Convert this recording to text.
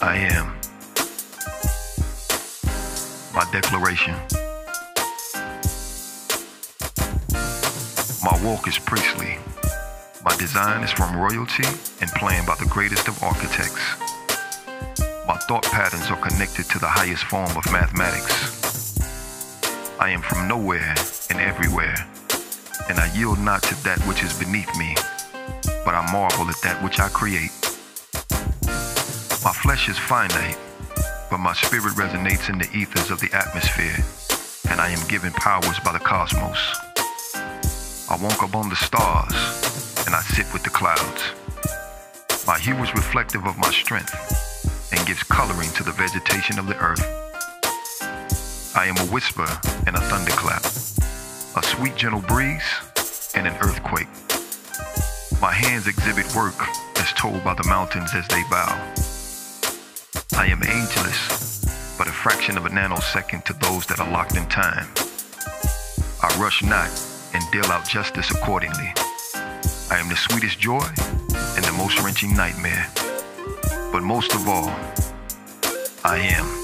I am. My declaration. My walk is priestly. My design is from royalty and planned by the greatest of architects. My thought patterns are connected to the highest form of mathematics. I am from nowhere and everywhere, and I yield not to that which is beneath me, but I marvel at that which I create. My flesh is finite, but my spirit resonates in the ethers of the atmosphere, and I am given powers by the cosmos. I walk among the stars, and I sit with the clouds. My hue is reflective of my strength and gives coloring to the vegetation of the earth. I am a whisper and a thunderclap, a sweet gentle breeze and an earthquake. My hands exhibit work as told by the mountains as they bow. I am ageless, but a fraction of a nanosecond to those that are locked in time. I rush not and deal out justice accordingly. I am the sweetest joy and the most wrenching nightmare. But most of all, I am.